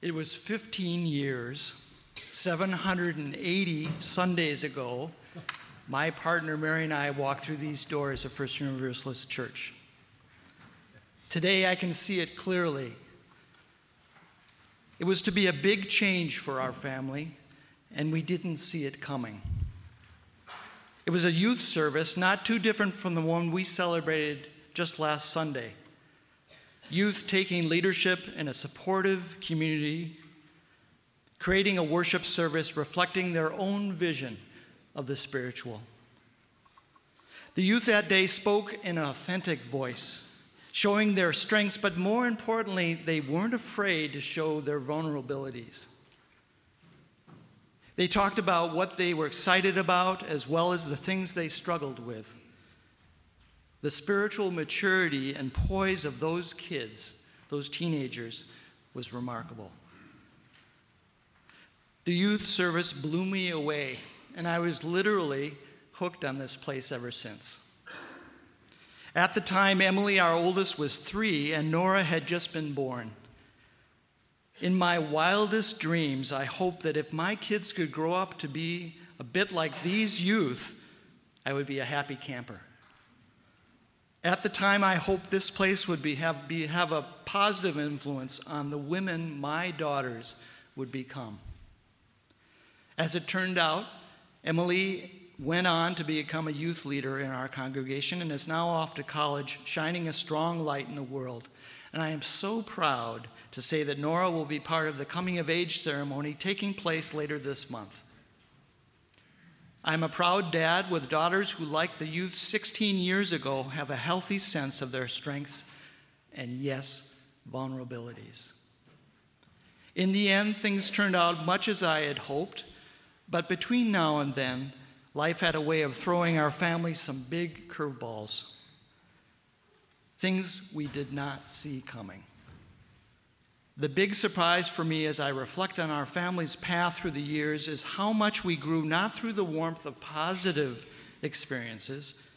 It was 15 years, 780 Sundays ago, my partner Mary and I walked through these doors of First Universalist Church. Today I can see it clearly. It was to be a big change for our family, and we didn't see it coming. It was a youth service not too different from the one we celebrated just last Sunday youth taking leadership in a supportive community, creating a worship service reflecting their own vision of the spiritual. The youth that day spoke in an authentic voice, showing their strengths, but more importantly, they weren't afraid to show their vulnerabilities. They talked about what they were excited about as well as the things they struggled with. The spiritual maturity and poise of those kids, those teenagers, was remarkable. The youth service blew me away, and I was literally hooked on this place ever since. At the time, Emily, our oldest, was three, and Nora had just been born. In my wildest dreams, I hoped that if my kids could grow up to be a bit like these youth, I would be a happy camper. At the time, I hoped this place would be, have, be, have a positive influence on the women my daughters would become. As it turned out, Emily went on to become a youth leader in our congregation and is now off to college, shining a strong light in the world. And I am so proud to say that Nora will be part of the coming of age ceremony taking place later this month. I'm a proud dad with daughters who, like the youth 16 years ago, have a healthy sense of their strengths and, yes, vulnerabilities. In the end, things turned out much as I had hoped, but between now and then, life had a way of throwing our family some big curveballs. Things we did not see coming. The big surprise for me as I reflect on our family's path through the years is how much we grew not through the warmth of positive experiences.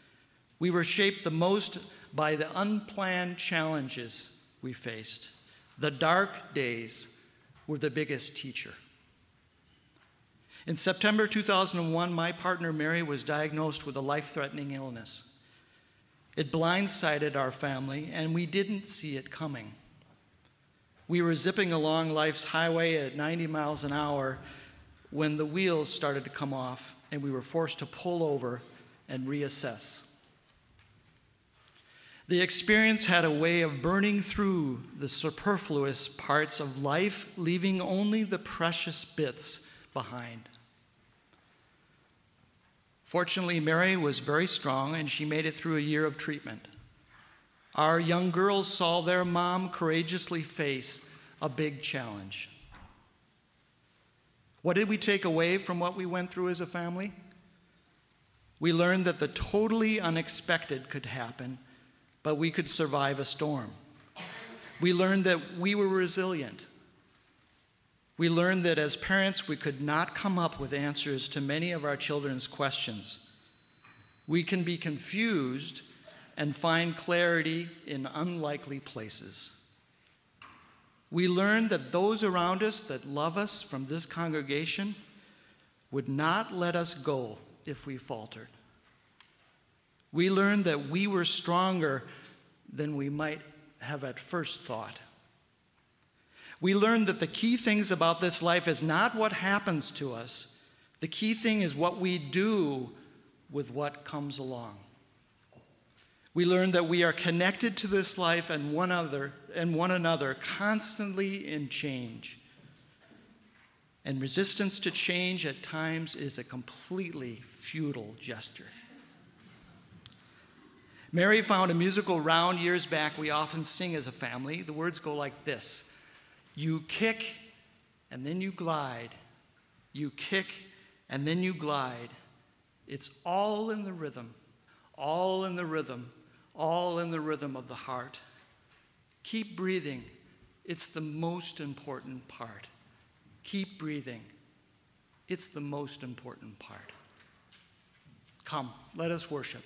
We were shaped the most by the unplanned challenges we faced. The dark days were the biggest teacher. In September 2001, my partner Mary was diagnosed with a life threatening illness. It blindsided our family, and we didn't see it coming. We were zipping along life's highway at 90 miles an hour when the wheels started to come off and we were forced to pull over and reassess. The experience had a way of burning through the superfluous parts of life, leaving only the precious bits behind. Fortunately, Mary was very strong and she made it through a year of treatment. Our young girls saw their mom courageously face a big challenge. What did we take away from what we went through as a family? We learned that the totally unexpected could happen, but we could survive a storm. We learned that we were resilient. We learned that as parents, we could not come up with answers to many of our children's questions. We can be confused and find clarity in unlikely places. We learned that those around us that love us from this congregation would not let us go if we faltered. We learned that we were stronger than we might have at first thought. We learned that the key things about this life is not what happens to us, the key thing is what we do with what comes along. We learn that we are connected to this life and one other and one another constantly in change. And resistance to change at times is a completely futile gesture. Mary found a musical round years back we often sing as a family. The words go like this You kick and then you glide. You kick and then you glide. It's all in the rhythm, all in the rhythm all in the rhythm of the heart. Keep breathing. It's the most important part. Keep breathing. It's the most important part. Come, let us worship.